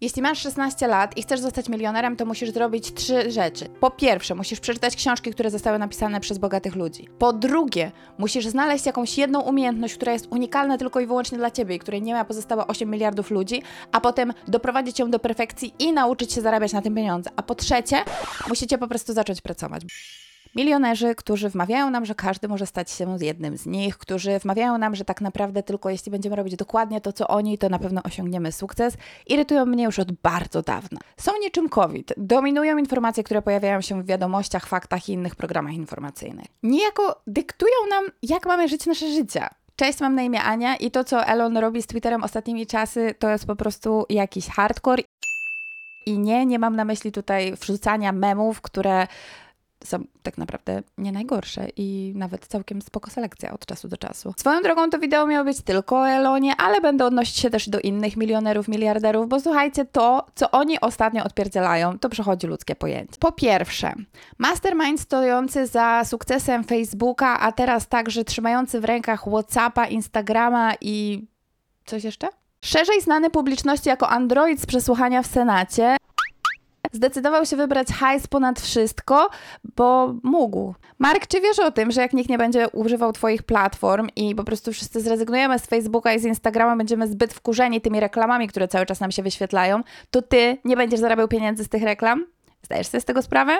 Jeśli masz 16 lat i chcesz zostać milionerem, to musisz zrobić trzy rzeczy. Po pierwsze, musisz przeczytać książki, które zostały napisane przez bogatych ludzi. Po drugie, musisz znaleźć jakąś jedną umiejętność, która jest unikalna tylko i wyłącznie dla ciebie i której nie ma pozostałe 8 miliardów ludzi, a potem doprowadzić ją do perfekcji i nauczyć się zarabiać na tym pieniądze. A po trzecie, musicie po prostu zacząć pracować. Milionerzy, którzy wmawiają nam, że każdy może stać się jednym z nich, którzy wmawiają nam, że tak naprawdę tylko jeśli będziemy robić dokładnie to, co oni, to na pewno osiągniemy sukces, irytują mnie już od bardzo dawna. Są niczym COVID. Dominują informacje, które pojawiają się w wiadomościach, faktach i innych programach informacyjnych. Niejako dyktują nam, jak mamy żyć nasze życia. Cześć, mam na imię Ania i to, co Elon robi z Twitterem ostatnimi czasy, to jest po prostu jakiś hardcore. I nie, nie mam na myśli tutaj wrzucania memów, które są tak naprawdę nie najgorsze i nawet całkiem spoko selekcja od czasu do czasu. Swoją drogą to wideo miało być tylko o Elonie, ale będę odnosić się też do innych milionerów, miliarderów, bo słuchajcie, to, co oni ostatnio odpierdzielają, to przechodzi ludzkie pojęcie. Po pierwsze, mastermind stojący za sukcesem Facebooka, a teraz także trzymający w rękach Whatsappa, Instagrama i coś jeszcze? Szerzej znany publiczności jako android z przesłuchania w Senacie, zdecydował się wybrać hajs ponad wszystko, bo mógł. Mark, czy wiesz o tym, że jak nikt nie będzie używał Twoich platform i po prostu wszyscy zrezygnujemy z Facebooka i z Instagrama, będziemy zbyt wkurzeni tymi reklamami, które cały czas nam się wyświetlają, to Ty nie będziesz zarabiał pieniędzy z tych reklam? Zdajesz sobie z tego sprawę?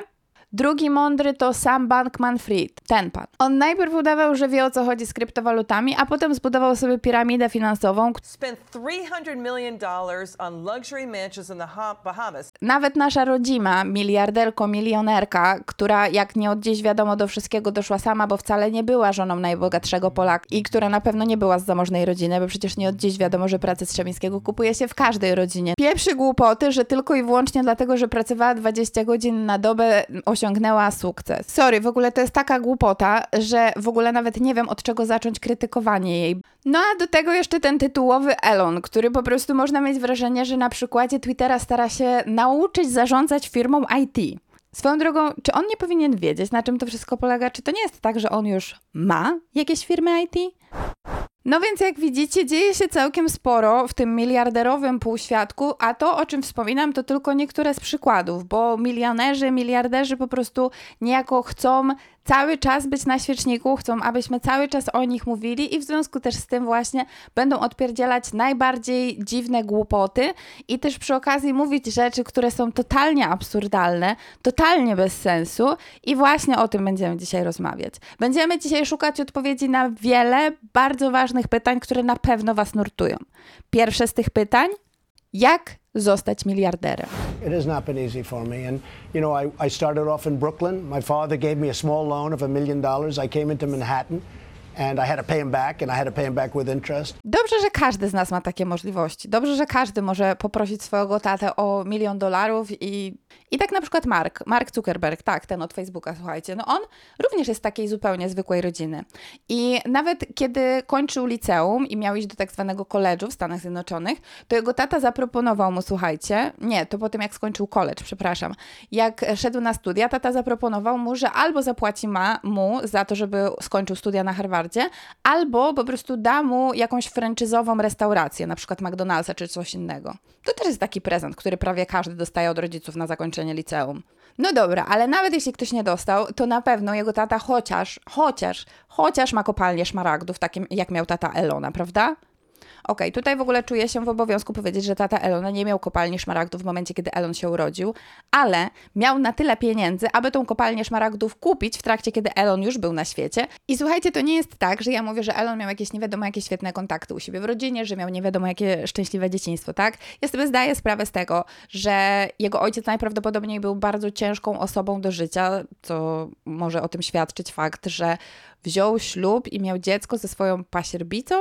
Drugi mądry to Sam Bankman-Fried, ten pan. On najpierw udawał, że wie o co chodzi z kryptowalutami, a potem zbudował sobie piramidę finansową. Spent 300 million dollars on luxury mansions in the Ha- Bahamas. Nawet nasza rodzima, miliarderko, milionerka, która jak nie od dziś wiadomo do wszystkiego doszła sama, bo wcale nie była żoną najbogatszego Polaka i która na pewno nie była z zamożnej rodziny, bo przecież nie od dziś wiadomo, że pracę Strzemińskiego kupuje się w każdej rodzinie. Pieprzy głupoty, że tylko i wyłącznie dlatego, że pracowała 20 godzin na dobę, osiągnęła sukces. Sorry, w ogóle to jest taka głupota, że w ogóle nawet nie wiem od czego zacząć krytykowanie jej. No a do tego jeszcze ten tytułowy Elon, który po prostu można mieć wrażenie, że na przykładzie Twittera stara się nauczyć zarządzać firmą IT. Swoją drogą, czy on nie powinien wiedzieć, na czym to wszystko polega? Czy to nie jest tak, że on już ma jakieś firmy IT? No więc jak widzicie, dzieje się całkiem sporo w tym miliarderowym półświadku, a to, o czym wspominam, to tylko niektóre z przykładów, bo milionerzy, miliarderzy po prostu niejako chcą cały czas być na świeczniku, chcą, abyśmy cały czas o nich mówili i w związku też z tym właśnie będą odpierdzielać najbardziej dziwne głupoty i też przy okazji mówić rzeczy, które są totalnie absurdalne, totalnie bez sensu i właśnie o tym będziemy dzisiaj rozmawiać. Będziemy dzisiaj szukać odpowiedzi na wiele bardzo ważnych pytań, które na pewno Was nurtują. Pierwsze z tych pytań, jak zostać miliarderem? It has not been easy for me. And, you know, I, I started off in Brooklyn. My father gave me a small loan of a million dollars. I came into Manhattan Dobrze, że każdy z nas ma takie możliwości. Dobrze, że każdy może poprosić swojego tatę o milion dolarów i, i tak na przykład Mark, Mark Zuckerberg, tak, ten od Facebooka, słuchajcie, no on również jest z takiej zupełnie zwykłej rodziny. I nawet kiedy kończył liceum i miał iść do tak zwanego koledżu w Stanach Zjednoczonych, to jego tata zaproponował mu, słuchajcie, nie, to po tym jak skończył college, przepraszam, jak szedł na studia, tata zaproponował mu, że albo zapłaci ma, mu za to, żeby skończył studia na Harvardzie, albo po prostu da mu jakąś franczyzową restaurację, na przykład McDonald'sa czy coś innego. To też jest taki prezent, który prawie każdy dostaje od rodziców na zakończenie liceum. No dobra, ale nawet jeśli ktoś nie dostał, to na pewno jego tata chociaż, chociaż, chociaż ma kopalnię szmaragdów, takim jak miał tata Elona, prawda? Okej, tutaj w ogóle czuję się w obowiązku powiedzieć, że tata Elona nie miał kopalni szmaragdów w momencie, kiedy Elon się urodził, ale miał na tyle pieniędzy, aby tą kopalnię szmaragdów kupić w trakcie, kiedy Elon już był na świecie. I słuchajcie, to nie jest tak, że ja mówię, że Elon miał jakieś nie wiadomo jakie świetne kontakty u siebie w rodzinie, że miał nie wiadomo jakie szczęśliwe dzieciństwo, tak? Ja sobie zdaję sprawę z tego, że jego ojciec najprawdopodobniej był bardzo ciężką osobą do życia, co może o tym świadczyć fakt, że wziął ślub i miał dziecko ze swoją pasierbicą,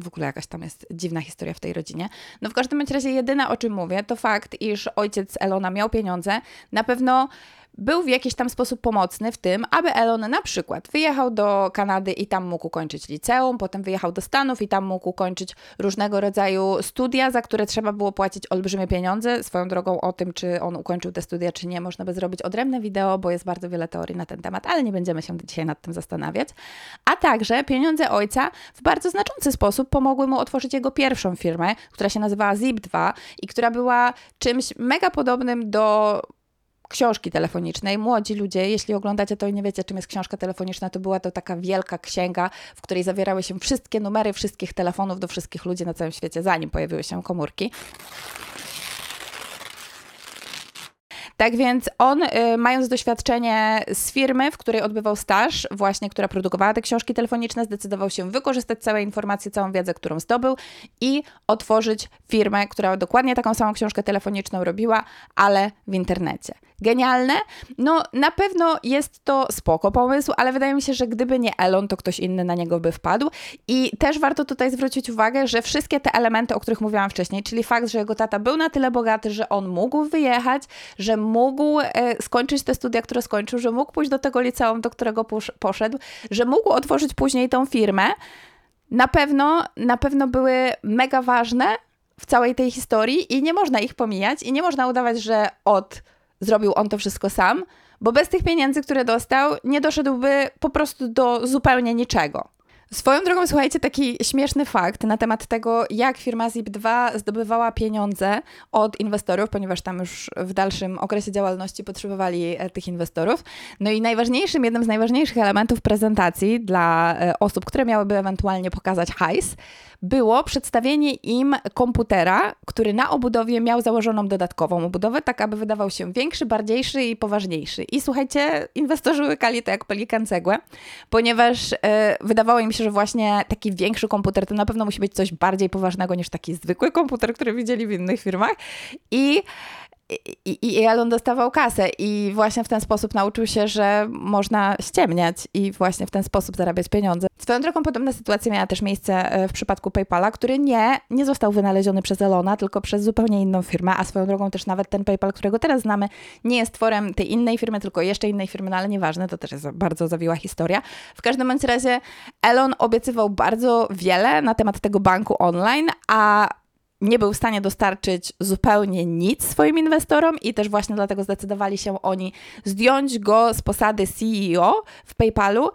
w ogóle jakaś tam jest dziwna historia w tej rodzinie. No w każdym razie jedyne o czym mówię to fakt, iż ojciec Elona miał pieniądze. Na pewno był w jakiś tam sposób pomocny w tym, aby Elon na przykład wyjechał do Kanady i tam mógł ukończyć liceum, potem wyjechał do Stanów i tam mógł ukończyć różnego rodzaju studia, za które trzeba było płacić olbrzymie pieniądze. Swoją drogą o tym, czy on ukończył te studia, czy nie, można by zrobić odrębne wideo, bo jest bardzo wiele teorii na ten temat, ale nie będziemy się dzisiaj nad tym zastanawiać. A także pieniądze ojca w bardzo znaczący sposób pomogły mu otworzyć jego pierwszą firmę, która się nazywała Zip2 i która była czymś mega podobnym do książki telefonicznej. Młodzi ludzie, jeśli oglądacie to i nie wiecie, czym jest książka telefoniczna, to była to taka wielka księga, w której zawierały się wszystkie numery wszystkich telefonów do wszystkich ludzi na całym świecie, zanim pojawiły się komórki. Tak więc on, y, mając doświadczenie z firmy, w której odbywał staż, właśnie która produkowała te książki telefoniczne, zdecydował się wykorzystać całe informacje, całą wiedzę, którą zdobył i otworzyć firmę, która dokładnie taką samą książkę telefoniczną robiła, ale w internecie. Genialne? No, na pewno jest to spoko pomysł, ale wydaje mi się, że gdyby nie Elon, to ktoś inny na niego by wpadł. I też warto tutaj zwrócić uwagę, że wszystkie te elementy, o których mówiłam wcześniej, czyli fakt, że jego tata był na tyle bogaty, że on mógł wyjechać, że mógł e, skończyć te studia, które skończył, że mógł pójść do tego liceum, do którego posz- poszedł, że mógł otworzyć później tą firmę, na pewno, na pewno były mega ważne w całej tej historii i nie można ich pomijać i nie można udawać, że od zrobił on to wszystko sam, bo bez tych pieniędzy, które dostał, nie doszedłby po prostu do zupełnie niczego. Swoją drogą, słuchajcie, taki śmieszny fakt na temat tego, jak firma Zip2 zdobywała pieniądze od inwestorów, ponieważ tam już w dalszym okresie działalności potrzebowali e, tych inwestorów. No i najważniejszym, jednym z najważniejszych elementów prezentacji dla e, osób, które miałyby ewentualnie pokazać hajs, było przedstawienie im komputera, który na obudowie miał założoną dodatkową obudowę, tak aby wydawał się większy, bardziejszy i poważniejszy. I słuchajcie, inwestorzy łykali to jak pelikan cegłę, ponieważ e, wydawało im się, że właśnie taki większy komputer to na pewno musi być coś bardziej poważnego niż taki zwykły komputer, który widzieli w innych firmach. I i, i Elon dostawał kasę i właśnie w ten sposób nauczył się, że można ściemniać i właśnie w ten sposób zarabiać pieniądze. Swoją drogą podobna sytuacja miała też miejsce e, w przypadku PayPala, który nie, nie został wynaleziony przez Elona, tylko przez zupełnie inną firmę, a swoją drogą też nawet ten PayPal, którego teraz znamy, nie jest tworem tej innej firmy, tylko jeszcze innej firmy, no ale nieważne, to też jest bardzo zawiła historia. W każdym bądź razie Elon obiecywał bardzo wiele na temat tego banku online, a nie był w stanie dostarczyć zupełnie nic swoim inwestorom i też właśnie dlatego zdecydowali się oni zdjąć go z posady CEO w PayPalu,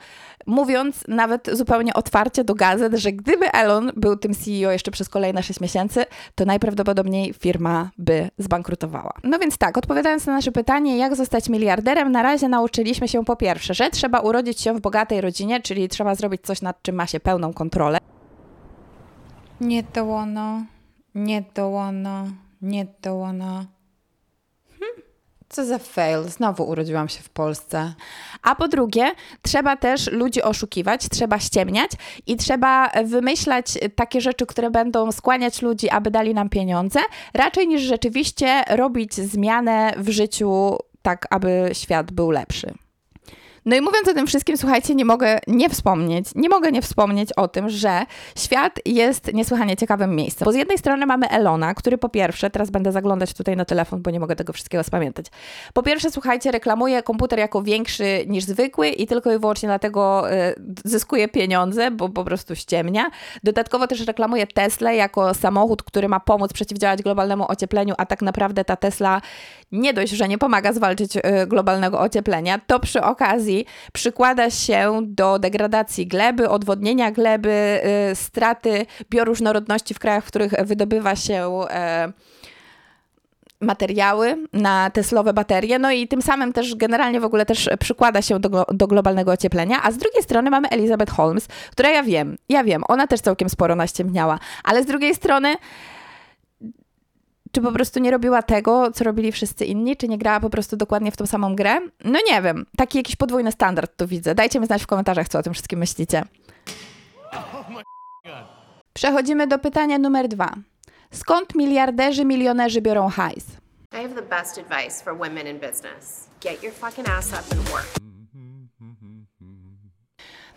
mówiąc nawet zupełnie otwarcie do gazet, że gdyby Elon był tym CEO jeszcze przez kolejne 6 miesięcy, to najprawdopodobniej firma by zbankrutowała. No więc tak, odpowiadając na nasze pytanie, jak zostać miliarderem, na razie nauczyliśmy się po pierwsze, że trzeba urodzić się w bogatej rodzinie, czyli trzeba zrobić coś, nad czym ma się pełną kontrolę. Nie to ono. Nie to ono, nie to ono. Hm. Co za fail, znowu urodziłam się w Polsce. A po drugie, trzeba też ludzi oszukiwać, trzeba ściemniać i trzeba wymyślać takie rzeczy, które będą skłaniać ludzi, aby dali nam pieniądze, raczej niż rzeczywiście robić zmianę w życiu tak, aby świat był lepszy. No i mówiąc o tym wszystkim, słuchajcie, nie mogę nie wspomnieć, nie mogę nie wspomnieć o tym, że świat jest niesłychanie ciekawym miejscem. Bo z jednej strony mamy Elona, który po pierwsze, teraz będę zaglądać tutaj na telefon, bo nie mogę tego wszystkiego spamiętać. Po pierwsze, słuchajcie, reklamuje komputer jako większy niż zwykły i tylko i wyłącznie dlatego y, zyskuje pieniądze, bo po prostu ściemnia. Dodatkowo też reklamuje Tesla jako samochód, który ma pomóc przeciwdziałać globalnemu ociepleniu, a tak naprawdę ta Tesla nie dość, że nie pomaga zwalczyć y, globalnego ocieplenia, to przy okazji przykłada się do degradacji gleby, odwodnienia gleby, y, straty bioróżnorodności w krajach, w których wydobywa się e, materiały na Teslowe baterie, no i tym samym też generalnie w ogóle też przykłada się do, do globalnego ocieplenia, a z drugiej strony mamy Elizabeth Holmes, która ja wiem, ja wiem, ona też całkiem sporo naściemniała, ale z drugiej strony czy po prostu nie robiła tego, co robili wszyscy inni, czy nie grała po prostu dokładnie w tą samą grę? No nie wiem, taki jakiś podwójny standard tu widzę. Dajcie mi znać w komentarzach, co o tym wszystkim myślicie. Przechodzimy do pytania numer dwa. Skąd miliarderzy, milionerzy biorą hajs? I have the best advice for women in business. Get your fucking ass up and work.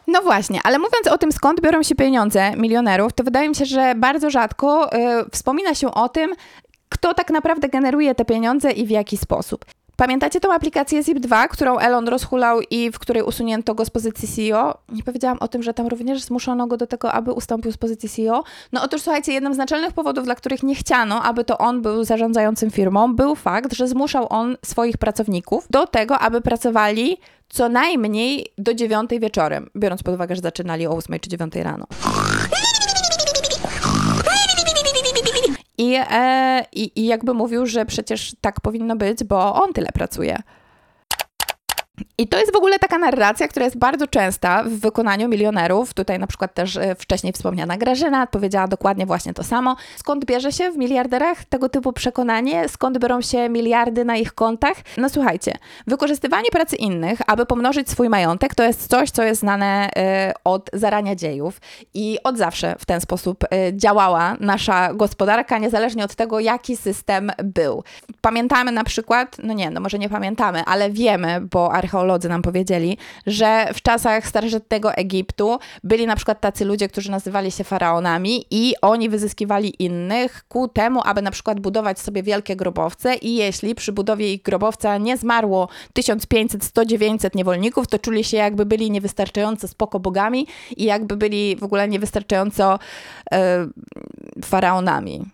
No właśnie, ale mówiąc o tym, skąd biorą się pieniądze milionerów, to wydaje mi się, że bardzo rzadko y, wspomina się o tym, kto tak naprawdę generuje te pieniądze i w jaki sposób. Pamiętacie tą aplikację Zip2, którą Elon rozhulał i w której usunięto go z pozycji CEO? Nie powiedziałam o tym, że tam również zmuszono go do tego, aby ustąpił z pozycji CEO. No otóż słuchajcie, jednym z naczelnych powodów, dla których nie chciano, aby to on był zarządzającym firmą, był fakt, że zmuszał on swoich pracowników do tego, aby pracowali co najmniej do 9 wieczorem, biorąc pod uwagę, że zaczynali o 8 czy 9 rano. I, e, i, I jakby mówił, że przecież tak powinno być, bo on tyle pracuje. I to jest w ogóle taka narracja, która jest bardzo częsta w wykonaniu milionerów. Tutaj na przykład też e, wcześniej wspomniana Grażyna powiedziała dokładnie właśnie to samo. Skąd bierze się w miliarderach tego typu przekonanie? Skąd biorą się miliardy na ich kontach? No słuchajcie, wykorzystywanie pracy innych, aby pomnożyć swój majątek, to jest coś, co jest znane y, od zarania dziejów i od zawsze w ten sposób y, działała nasza gospodarka, niezależnie od tego, jaki system był. Pamiętamy na przykład, no nie, no może nie pamiętamy, ale wiemy, bo archeolodzy nam powiedzieli, że w czasach starożytnego Egiptu byli na przykład tacy ludzie, którzy nazywali się faraonami i oni wyzyskiwali innych ku temu, aby na przykład budować sobie wielkie grobowce i jeśli przy budowie ich grobowca nie zmarło 1500, 100, 900 niewolników, to czuli się jakby byli niewystarczająco spoko bogami i jakby byli w ogóle niewystarczająco e, faraonami.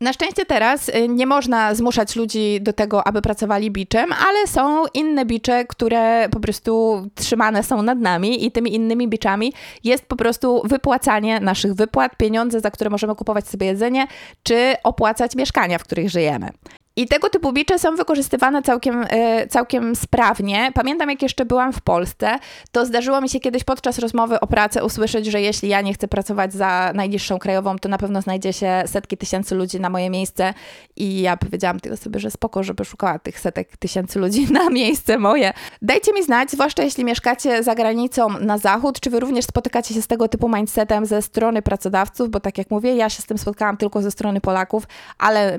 Na szczęście teraz y, nie można zmuszać ludzi do tego, aby pracowali biczem, ale są inne bicze, które po prostu trzymane są nad nami i tymi innymi biczami jest po prostu wypłacanie naszych wypłat, pieniądze, za które możemy kupować sobie jedzenie, czy opłacać mieszkania, w których żyjemy. I tego typu bicze są wykorzystywane całkiem, e, całkiem sprawnie. Pamiętam, jak jeszcze byłam w Polsce, to zdarzyło mi się kiedyś podczas rozmowy o pracę usłyszeć, że jeśli ja nie chcę pracować za najniższą krajową, to na pewno znajdzie się setki tysięcy ludzi na moje miejsce. I ja powiedziałam tej osobie, że spoko, żeby szukała tych setek tysięcy ludzi na miejsce moje. Dajcie mi znać, zwłaszcza jeśli mieszkacie za granicą na zachód, czy wy również spotykacie się z tego typu mindsetem ze strony pracodawców, bo tak jak mówię, ja się z tym spotkałam tylko ze strony Polaków, ale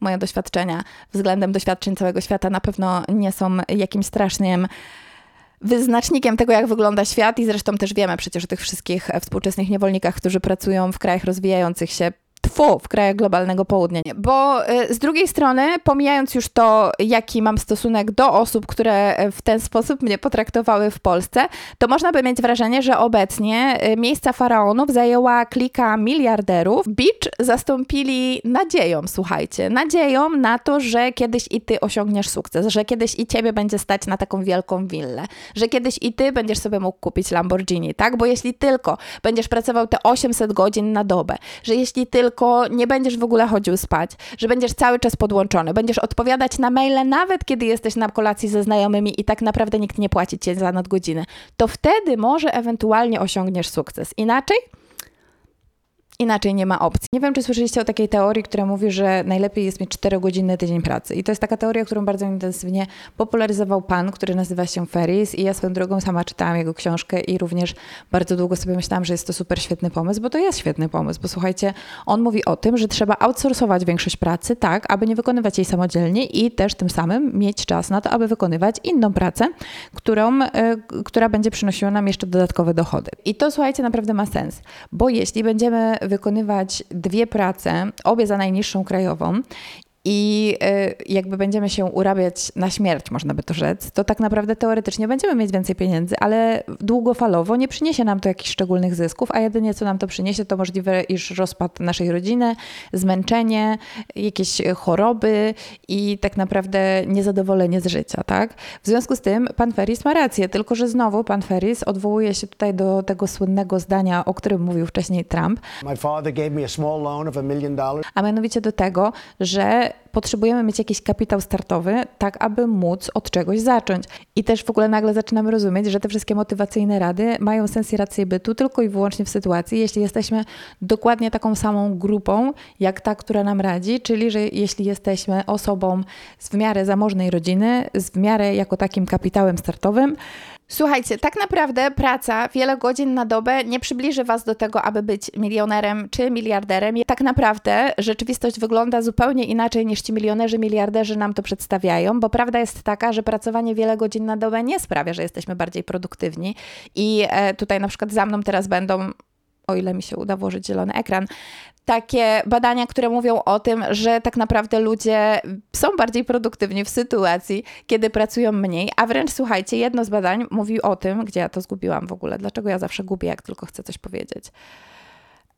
moje doświadczenia względem doświadczeń całego świata na pewno nie są jakimś strasznym wyznacznikiem tego, jak wygląda świat, i zresztą też wiemy przecież o tych wszystkich współczesnych niewolnikach, którzy pracują w krajach rozwijających się tfu, w krajach globalnego południa. Bo y, z drugiej strony, pomijając już to, jaki mam stosunek do osób, które w ten sposób mnie potraktowały w Polsce, to można by mieć wrażenie, że obecnie y, miejsca faraonów zajęła klika miliarderów. Beach zastąpili nadzieją, słuchajcie, nadzieją na to, że kiedyś i ty osiągniesz sukces, że kiedyś i ciebie będzie stać na taką wielką willę, że kiedyś i ty będziesz sobie mógł kupić Lamborghini, tak? Bo jeśli tylko będziesz pracował te 800 godzin na dobę, że jeśli tylko tylko nie będziesz w ogóle chodził spać, że będziesz cały czas podłączony, będziesz odpowiadać na maile nawet kiedy jesteś na kolacji ze znajomymi i tak naprawdę nikt nie płaci cię za nadgodziny, to wtedy może ewentualnie osiągniesz sukces. Inaczej Inaczej nie ma opcji. Nie wiem, czy słyszeliście o takiej teorii, która mówi, że najlepiej jest mieć 4-godzinny tydzień pracy. I to jest taka teoria, którą bardzo intensywnie popularyzował pan, który nazywa się Ferris. I ja swoją drogą sama czytałam jego książkę i również bardzo długo sobie myślałam, że jest to super świetny pomysł, bo to jest świetny pomysł. Bo słuchajcie, on mówi o tym, że trzeba outsourcować większość pracy tak, aby nie wykonywać jej samodzielnie i też tym samym mieć czas na to, aby wykonywać inną pracę, którą, y, która będzie przynosiła nam jeszcze dodatkowe dochody. I to słuchajcie, naprawdę ma sens, bo jeśli będziemy wykonywać dwie prace, obie za najniższą krajową i y, jakby będziemy się urabiać na śmierć, można by to rzec, to tak naprawdę teoretycznie będziemy mieć więcej pieniędzy, ale długofalowo nie przyniesie nam to jakichś szczególnych zysków, a jedynie co nam to przyniesie, to możliwe, iż rozpad naszej rodziny, zmęczenie, jakieś choroby i tak naprawdę niezadowolenie z życia, tak? W związku z tym pan Ferris ma rację, tylko że znowu pan Ferris odwołuje się tutaj do tego słynnego zdania, o którym mówił wcześniej Trump. A mianowicie do tego, że potrzebujemy mieć jakiś kapitał startowy, tak aby móc od czegoś zacząć. I też w ogóle nagle zaczynamy rozumieć, że te wszystkie motywacyjne rady mają sens i rację bytu tylko i wyłącznie w sytuacji, jeśli jesteśmy dokładnie taką samą grupą, jak ta, która nam radzi, czyli że jeśli jesteśmy osobą z w miarę zamożnej rodziny, z w miarę jako takim kapitałem startowym, Słuchajcie, tak naprawdę praca wiele godzin na dobę nie przybliży Was do tego, aby być milionerem czy miliarderem. Tak naprawdę rzeczywistość wygląda zupełnie inaczej niż ci milionerzy, miliarderzy nam to przedstawiają, bo prawda jest taka, że pracowanie wiele godzin na dobę nie sprawia, że jesteśmy bardziej produktywni. I e, tutaj na przykład za mną teraz będą, o ile mi się uda włożyć zielony ekran, takie badania, które mówią o tym, że tak naprawdę ludzie są bardziej produktywni w sytuacji, kiedy pracują mniej, a wręcz słuchajcie, jedno z badań mówi o tym, gdzie ja to zgubiłam w ogóle, dlaczego ja zawsze gubię, jak tylko chcę coś powiedzieć.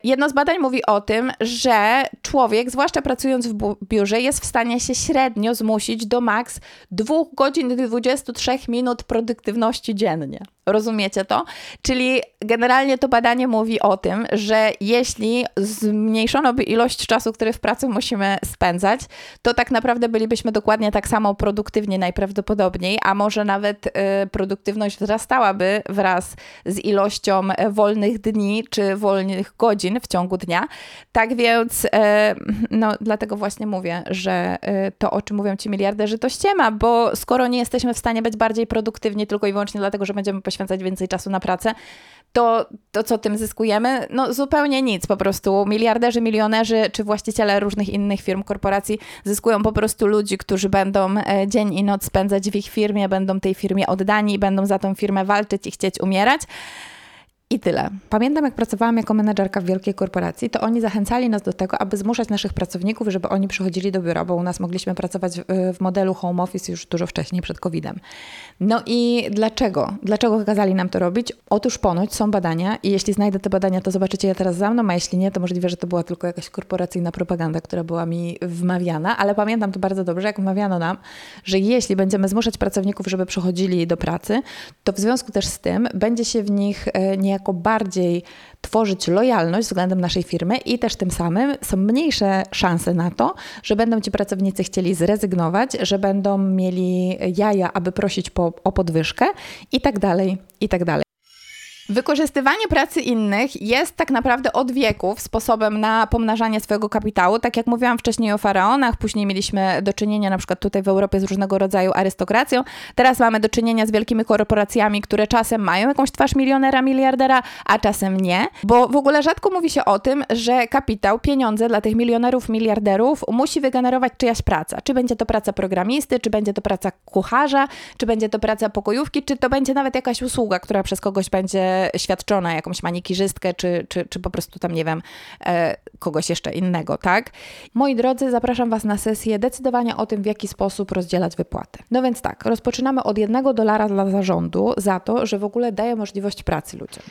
Jedno z badań mówi o tym, że człowiek, zwłaszcza pracując w biurze, jest w stanie się średnio zmusić do maks 2 godzin i 23 minut produktywności dziennie. Rozumiecie to? Czyli generalnie to badanie mówi o tym, że jeśli zmniejszono by ilość czasu, który w pracy musimy spędzać, to tak naprawdę bylibyśmy dokładnie tak samo produktywni najprawdopodobniej, a może nawet y, produktywność wzrastałaby wraz z ilością wolnych dni czy wolnych godzin w ciągu dnia. Tak więc, e, no dlatego właśnie mówię, że e, to, o czym mówią ci miliarderzy, to ściema, bo skoro nie jesteśmy w stanie być bardziej produktywni tylko i wyłącznie dlatego, że będziemy poświęcać więcej czasu na pracę, to, to co tym zyskujemy? No zupełnie nic, po prostu miliarderzy, milionerzy czy właściciele różnych innych firm, korporacji zyskują po prostu ludzi, którzy będą e, dzień i noc spędzać w ich firmie, będą tej firmie oddani, będą za tą firmę walczyć i chcieć umierać. I tyle. Pamiętam, jak pracowałam jako menedżerka w wielkiej korporacji, to oni zachęcali nas do tego, aby zmuszać naszych pracowników, żeby oni przychodzili do biura, bo u nas mogliśmy pracować w, w modelu home office już dużo wcześniej, przed COVID-em. No i dlaczego? Dlaczego kazali nam to robić? Otóż ponoć są badania i jeśli znajdę te badania, to zobaczycie je teraz za mną, a jeśli nie, to możliwe, że to była tylko jakaś korporacyjna propaganda, która była mi wmawiana, ale pamiętam to bardzo dobrze, jak wmawiano nam, że jeśli będziemy zmuszać pracowników, żeby przychodzili do pracy, to w związku też z tym będzie się w nich e, niejako bardziej tworzyć lojalność względem naszej firmy i też tym samym są mniejsze szanse na to, że będą ci pracownicy chcieli zrezygnować, że będą mieli jaja, aby prosić po, o podwyżkę i tak dalej, i tak dalej. Wykorzystywanie pracy innych jest tak naprawdę od wieków sposobem na pomnażanie swojego kapitału. Tak jak mówiłam wcześniej o faraonach, później mieliśmy do czynienia na przykład tutaj w Europie z różnego rodzaju arystokracją. Teraz mamy do czynienia z wielkimi korporacjami, które czasem mają jakąś twarz milionera, miliardera, a czasem nie. Bo w ogóle rzadko mówi się o tym, że kapitał, pieniądze dla tych milionerów, miliarderów musi wygenerować czyjaś praca. Czy będzie to praca programisty, czy będzie to praca kucharza, czy będzie to praca pokojówki, czy to będzie nawet jakaś usługa, która przez kogoś będzie świadczona, jakąś manikirzystkę, czy, czy, czy po prostu tam, nie wiem, e, kogoś jeszcze innego, tak? Moi drodzy, zapraszam Was na sesję decydowania o tym, w jaki sposób rozdzielać wypłaty. No więc tak, rozpoczynamy od jednego dolara dla zarządu za to, że w ogóle daje możliwość pracy ludziom.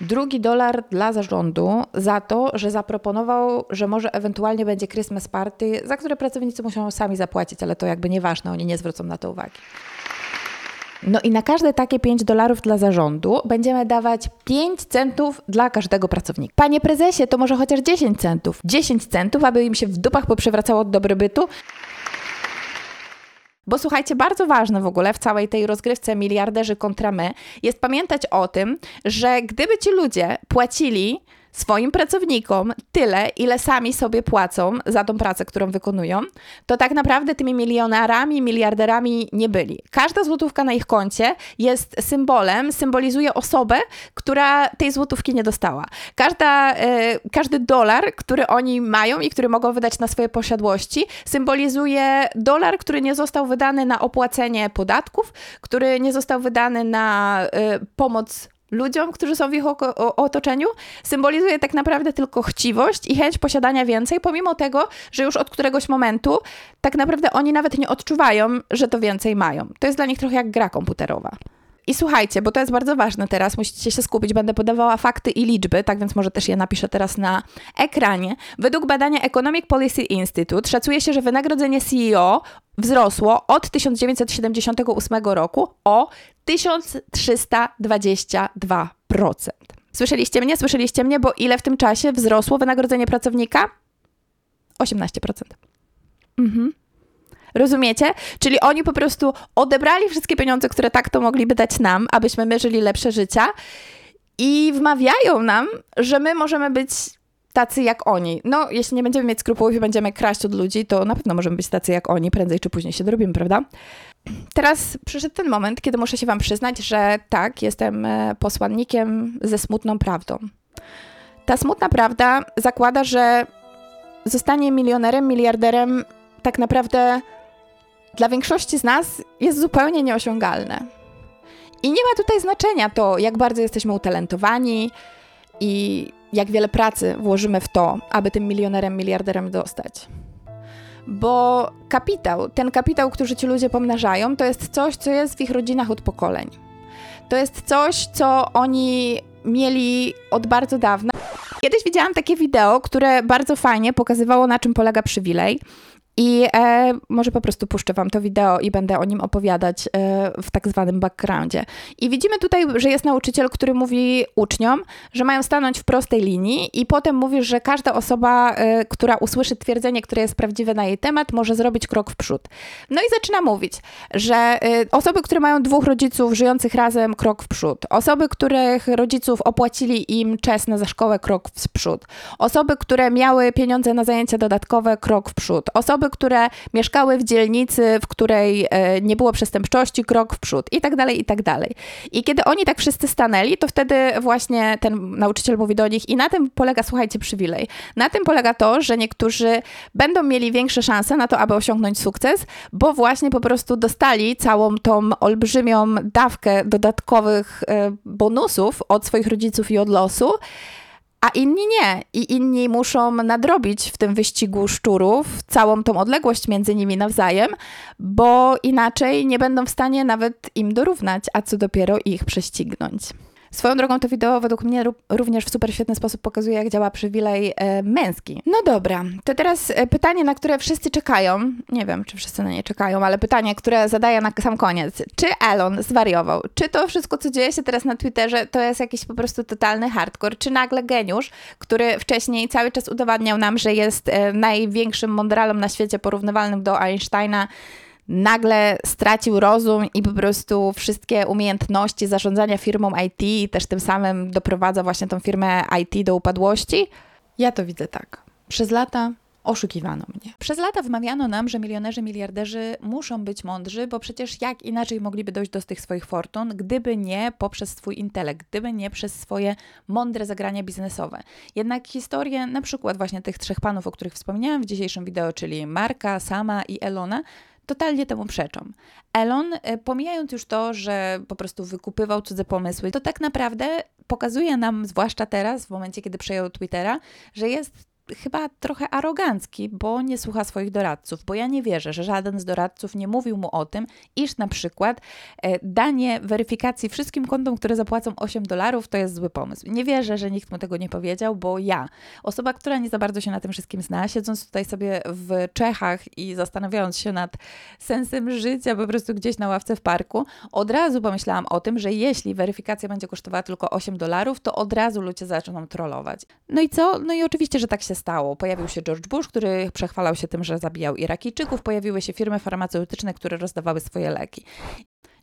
Drugi dolar dla zarządu za to, że zaproponował, że może ewentualnie będzie Christmas party, za które pracownicy muszą sami zapłacić, ale to jakby nieważne, oni nie zwrócą na to uwagi. No i na każde takie 5 dolarów dla zarządu będziemy dawać 5 centów dla każdego pracownika. Panie prezesie, to może chociaż 10 centów. 10 centów, aby im się w dupach poprzewracało od dobrobytu. Bo słuchajcie, bardzo ważne w ogóle w całej tej rozgrywce miliarderzy kontra my jest pamiętać o tym, że gdyby ci ludzie płacili swoim pracownikom tyle, ile sami sobie płacą za tą pracę, którą wykonują, to tak naprawdę tymi milionerami, miliarderami nie byli. Każda złotówka na ich koncie jest symbolem, symbolizuje osobę, która tej złotówki nie dostała. Każda, e, każdy dolar, który oni mają i który mogą wydać na swoje posiadłości, symbolizuje dolar, który nie został wydany na opłacenie podatków, który nie został wydany na e, pomoc ludziom, którzy są w ich otoczeniu, symbolizuje tak naprawdę tylko chciwość i chęć posiadania więcej, pomimo tego, że już od któregoś momentu tak naprawdę oni nawet nie odczuwają, że to więcej mają. To jest dla nich trochę jak gra komputerowa. I słuchajcie, bo to jest bardzo ważne teraz, musicie się skupić, będę podawała fakty i liczby, tak więc może też je napiszę teraz na ekranie. Według badania Economic Policy Institute szacuje się, że wynagrodzenie CEO wzrosło od 1978 roku o 1322%. Słyszeliście mnie? Słyszeliście mnie? Bo ile w tym czasie wzrosło wynagrodzenie pracownika? 18%. Mhm. Rozumiecie? Czyli oni po prostu odebrali wszystkie pieniądze, które tak to mogliby dać nam, abyśmy my żyli lepsze życia i wmawiają nam, że my możemy być tacy jak oni. No, jeśli nie będziemy mieć skrupułów i będziemy kraść od ludzi, to na pewno możemy być tacy jak oni, prędzej czy później się dorobimy, prawda? Teraz przyszedł ten moment, kiedy muszę się Wam przyznać, że tak, jestem e, posłannikiem ze smutną prawdą. Ta smutna prawda zakłada, że zostanie milionerem, miliarderem tak naprawdę dla większości z nas jest zupełnie nieosiągalne. I nie ma tutaj znaczenia to, jak bardzo jesteśmy utalentowani i jak wiele pracy włożymy w to, aby tym milionerem, miliarderem dostać. Bo kapitał, ten kapitał, który ci ludzie pomnażają, to jest coś, co jest w ich rodzinach od pokoleń. To jest coś, co oni mieli od bardzo dawna. Kiedyś widziałam takie wideo, które bardzo fajnie pokazywało, na czym polega przywilej. I e, może po prostu puszczę Wam to wideo i będę o nim opowiadać e, w tak zwanym backgroundzie. I widzimy tutaj, że jest nauczyciel, który mówi uczniom, że mają stanąć w prostej linii, i potem mówi, że każda osoba, e, która usłyszy twierdzenie, które jest prawdziwe na jej temat, może zrobić krok w przód. No i zaczyna mówić, że e, osoby, które mają dwóch rodziców żyjących razem, krok w przód. Osoby, których rodziców opłacili im czesne za szkołę, krok w przód. Osoby, które miały pieniądze na zajęcia dodatkowe, krok w przód. Osoby, które mieszkały w dzielnicy, w której e, nie było przestępczości, krok w przód i tak dalej, i tak dalej. I kiedy oni tak wszyscy stanęli, to wtedy właśnie ten nauczyciel mówi do nich i na tym polega, słuchajcie, przywilej. Na tym polega to, że niektórzy będą mieli większe szanse na to, aby osiągnąć sukces, bo właśnie po prostu dostali całą tą olbrzymią dawkę dodatkowych e, bonusów od swoich rodziców i od losu, a inni nie. I inni muszą nadrobić w tym wyścigu szczurów całą tą odległość między nimi nawzajem, bo inaczej nie będą w stanie nawet im dorównać, a co dopiero ich prześcignąć. Swoją drogą to wideo według mnie również w super świetny sposób pokazuje, jak działa przywilej e, męski. No dobra, to teraz e, pytanie, na które wszyscy czekają. Nie wiem, czy wszyscy na nie czekają, ale pytanie, które zadaję na sam koniec. Czy Elon zwariował? Czy to wszystko, co dzieje się teraz na Twitterze, to jest jakiś po prostu totalny hardcore? Czy nagle geniusz, który wcześniej cały czas udowadniał nam, że jest e, największym mądralem na świecie, porównywalnym do Einsteina, nagle stracił rozum i po prostu wszystkie umiejętności zarządzania firmą IT i też tym samym doprowadza właśnie tą firmę IT do upadłości? Ja to widzę tak. Przez lata oszukiwano mnie. Przez lata wmawiano nam, że milionerzy, miliarderzy muszą być mądrzy, bo przecież jak inaczej mogliby dojść do tych swoich fortun, gdyby nie poprzez swój intelekt, gdyby nie przez swoje mądre zagrania biznesowe. Jednak historie na przykład właśnie tych trzech panów, o których wspomniałam w dzisiejszym wideo, czyli Marka, Sama i Elona, totalnie temu przeczą. Elon, e, pomijając już to, że po prostu wykupywał cudze pomysły, to tak naprawdę pokazuje nam, zwłaszcza teraz, w momencie, kiedy przejął Twittera, że jest chyba trochę arogancki, bo nie słucha swoich doradców, bo ja nie wierzę, że żaden z doradców nie mówił mu o tym, iż na przykład e, danie weryfikacji wszystkim kontom, które zapłacą 8 dolarów, to jest zły pomysł. Nie wierzę, że nikt mu tego nie powiedział, bo ja, osoba, która nie za bardzo się na tym wszystkim zna, siedząc tutaj sobie w Czechach i zastanawiając się nad sensem życia po prostu gdzieś na ławce w parku, od razu pomyślałam o tym, że jeśli weryfikacja będzie kosztowała tylko 8 dolarów, to od razu ludzie zaczną trollować. No i co? No i oczywiście, że tak się stało. Pojawił się George Bush, który przechwalał się tym, że zabijał Irakijczyków, pojawiły się firmy farmaceutyczne, które rozdawały swoje leki.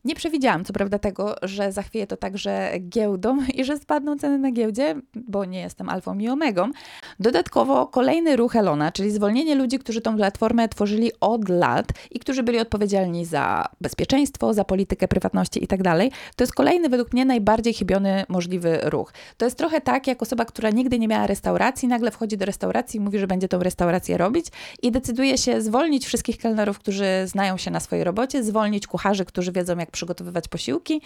Nie przewidziałam co prawda tego, że zachwieje to także giełdą i że spadną ceny na giełdzie, bo nie jestem alfą i omegą. Dodatkowo kolejny ruch Elona, czyli zwolnienie ludzi, którzy tą platformę tworzyli od lat i którzy byli odpowiedzialni za bezpieczeństwo, za politykę prywatności itd. Tak to jest kolejny według mnie najbardziej chybiony możliwy ruch. To jest trochę tak, jak osoba, która nigdy nie miała restauracji, nagle wchodzi do restauracji i mówi, że będzie tą restaurację robić i decyduje się zwolnić wszystkich kelnerów, którzy znają się na swojej robocie, zwolnić kucharzy, którzy wiedzą, jak przygotowywać posiłki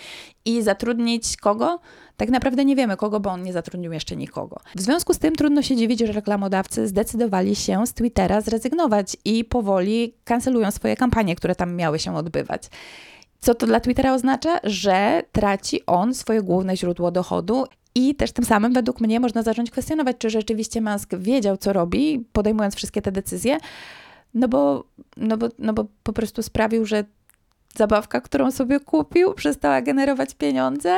i zatrudnić kogo? Tak naprawdę nie wiemy kogo, bo on nie zatrudnił jeszcze nikogo. W związku z tym trudno się dziwić, że reklamodawcy zdecydowali się z Twittera zrezygnować i powoli kancelują swoje kampanie, które tam miały się odbywać. Co to dla Twittera oznacza? Że traci on swoje główne źródło dochodu i też tym samym według mnie można zacząć kwestionować, czy rzeczywiście Musk wiedział, co robi, podejmując wszystkie te decyzje, no bo, no bo, no bo po prostu sprawił, że zabawka, którą sobie kupił, przestała generować pieniądze,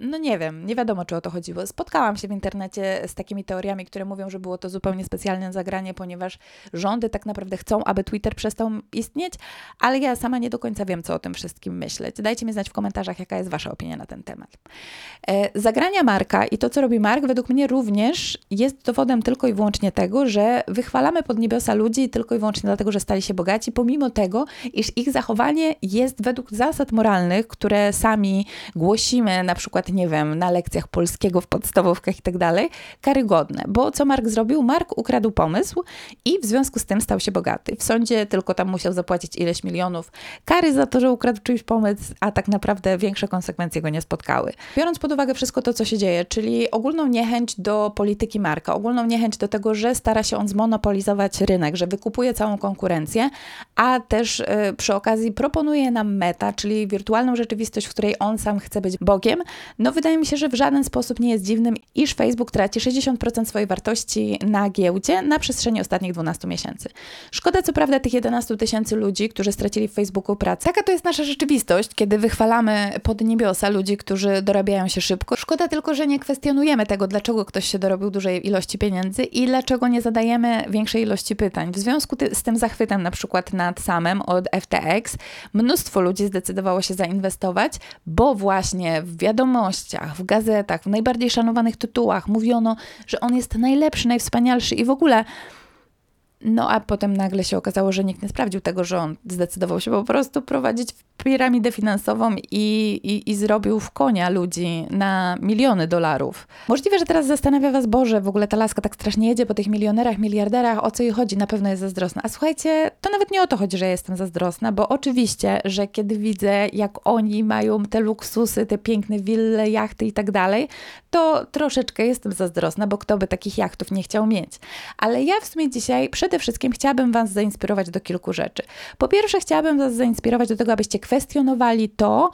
no nie wiem, nie wiadomo, czy o to chodziło. Spotkałam się w internecie z takimi teoriami, które mówią, że było to zupełnie specjalne zagranie, ponieważ rządy tak naprawdę chcą, aby Twitter przestał istnieć, ale ja sama nie do końca wiem, co o tym wszystkim myśleć. Dajcie mi znać w komentarzach, jaka jest Wasza opinia na ten temat. E, zagrania Marka i to, co robi Mark, według mnie również jest dowodem tylko i wyłącznie tego, że wychwalamy pod niebiosa ludzi tylko i wyłącznie dlatego, że stali się bogaci, pomimo tego, iż ich zachowanie jest według zasad moralnych, które sami głosimy, na przykład przykład, nie wiem, na lekcjach polskiego w podstawówkach i tak dalej, karygodne. Bo co Mark zrobił? Mark ukradł pomysł i w związku z tym stał się bogaty. W sądzie tylko tam musiał zapłacić ileś milionów kary za to, że ukradł czyjś pomysł, a tak naprawdę większe konsekwencje go nie spotkały. Biorąc pod uwagę wszystko to, co się dzieje, czyli ogólną niechęć do polityki Marka, ogólną niechęć do tego, że stara się on zmonopolizować rynek, że wykupuje całą konkurencję, a też y, przy okazji proponuje nam meta, czyli wirtualną rzeczywistość, w której on sam chce być Bogiem, no wydaje mi się, że w żaden sposób nie jest dziwnym, iż Facebook traci 60% swojej wartości na giełdzie na przestrzeni ostatnich 12 miesięcy. Szkoda co prawda tych 11 tysięcy ludzi, którzy stracili w Facebooku pracę. Taka to jest nasza rzeczywistość, kiedy wychwalamy pod niebiosa ludzi, którzy dorabiają się szybko. Szkoda tylko, że nie kwestionujemy tego, dlaczego ktoś się dorobił dużej ilości pieniędzy i dlaczego nie zadajemy większej ilości pytań. W związku z tym zachwytem na przykład nad samym od FTX mnóstwo ludzi zdecydowało się zainwestować, bo właśnie w wiadomościach, w gazetach, w najbardziej szanowanych tytułach. Mówiono, że on jest najlepszy, najwspanialszy i w ogóle no a potem nagle się okazało, że nikt nie sprawdził tego, że on zdecydował się po prostu prowadzić piramidę finansową i, i, i zrobił w konia ludzi na miliony dolarów. Możliwe, że teraz zastanawia was, Boże, w ogóle ta laska tak strasznie jedzie po tych milionerach, miliarderach, o co jej chodzi, na pewno jest zazdrosna. A słuchajcie, to nawet nie o to chodzi, że jestem zazdrosna, bo oczywiście, że kiedy widzę, jak oni mają te luksusy, te piękne wille, jachty i tak dalej, to troszeczkę jestem zazdrosna, bo kto by takich jachtów nie chciał mieć. Ale ja w sumie dzisiaj przede wszystkim chciałabym Was zainspirować do kilku rzeczy. Po pierwsze, chciałabym Was zainspirować do tego, abyście kwestionowali to,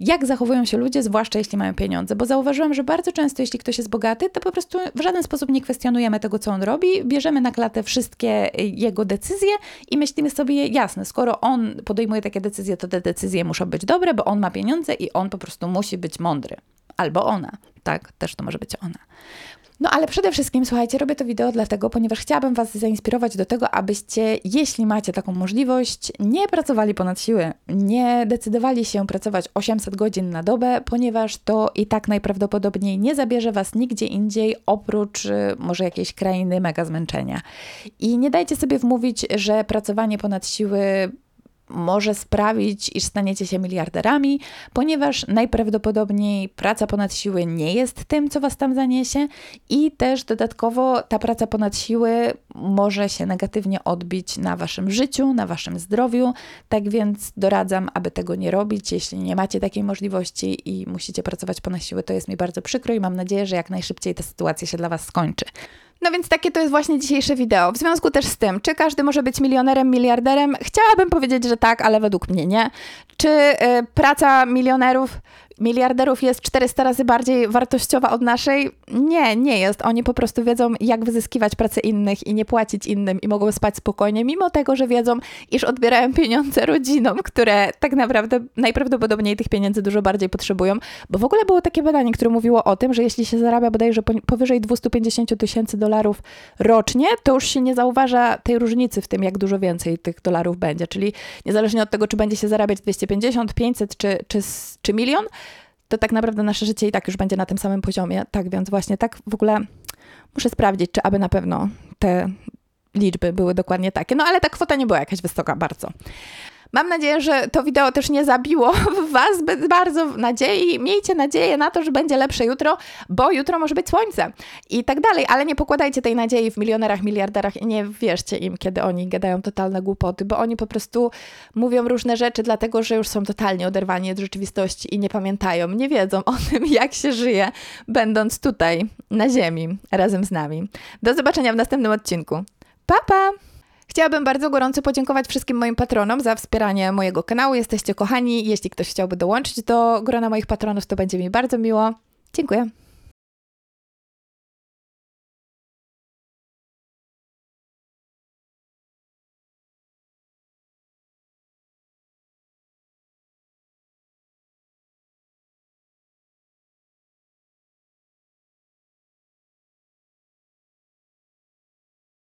jak zachowują się ludzie, zwłaszcza jeśli mają pieniądze, bo zauważyłam, że bardzo często, jeśli ktoś jest bogaty, to po prostu w żaden sposób nie kwestionujemy tego, co on robi, bierzemy na klatę wszystkie jego decyzje i myślimy sobie, jasne, skoro on podejmuje takie decyzje, to te decyzje muszą być dobre, bo on ma pieniądze i on po prostu musi być mądry. Albo ona, tak, też to może być ona. No ale przede wszystkim, słuchajcie, robię to wideo dlatego, ponieważ chciałabym Was zainspirować do tego, abyście, jeśli macie taką możliwość, nie pracowali ponad siły, nie decydowali się pracować 800 godzin na dobę, ponieważ to i tak najprawdopodobniej nie zabierze Was nigdzie indziej, oprócz y, może jakiejś krainy mega zmęczenia. I nie dajcie sobie wmówić, że pracowanie ponad siły może sprawić, iż staniecie się miliarderami, ponieważ najprawdopodobniej praca ponad siły nie jest tym, co was tam zaniesie, i też dodatkowo ta praca ponad siły może się negatywnie odbić na waszym życiu, na waszym zdrowiu. Tak więc doradzam, aby tego nie robić. Jeśli nie macie takiej możliwości i musicie pracować ponad siły, to jest mi bardzo przykro i mam nadzieję, że jak najszybciej ta sytuacja się dla was skończy. No więc takie to jest właśnie dzisiejsze wideo. W związku też z tym, czy każdy może być milionerem, miliarderem? Chciałabym powiedzieć, że tak, ale według mnie nie. Czy y, praca milionerów, miliarderów jest 400 razy bardziej wartościowa od naszej? Nie, nie jest. Oni po prostu wiedzą, jak wyzyskiwać pracę innych i nie płacić innym i mogą spać spokojnie, mimo tego, że wiedzą, iż odbierają pieniądze rodzinom, które tak naprawdę najprawdopodobniej tych pieniędzy dużo bardziej potrzebują. Bo w ogóle było takie badanie, które mówiło o tym, że jeśli się zarabia bodajże powyżej 250 tysięcy dolarów rocznie, to już się nie zauważa tej różnicy w tym, jak dużo więcej tych dolarów będzie. Czyli niezależnie od tego, czy będzie się zarabiać 250, 500 czy, czy, czy milion, to tak naprawdę nasze życie i tak już będzie na tym samym poziomie. Tak więc właśnie tak w ogóle muszę sprawdzić, czy aby na pewno te liczby były dokładnie takie. No ale ta kwota nie była jakaś wysoka bardzo. Mam nadzieję, że to wideo też nie zabiło w Was zbyt bardzo nadziei. Miejcie nadzieję na to, że będzie lepsze jutro, bo jutro może być słońce i tak dalej, ale nie pokładajcie tej nadziei w milionerach, miliarderach i nie wierzcie im, kiedy oni gadają totalne głupoty, bo oni po prostu mówią różne rzeczy, dlatego że już są totalnie oderwani od rzeczywistości i nie pamiętają, nie wiedzą o tym, jak się żyje, będąc tutaj na Ziemi razem z nami. Do zobaczenia w następnym odcinku. Pa, pa! Chciałabym bardzo gorąco podziękować wszystkim moim patronom za wspieranie mojego kanału. Jesteście kochani. Jeśli ktoś chciałby dołączyć do grona moich patronów, to będzie mi bardzo miło. Dziękuję.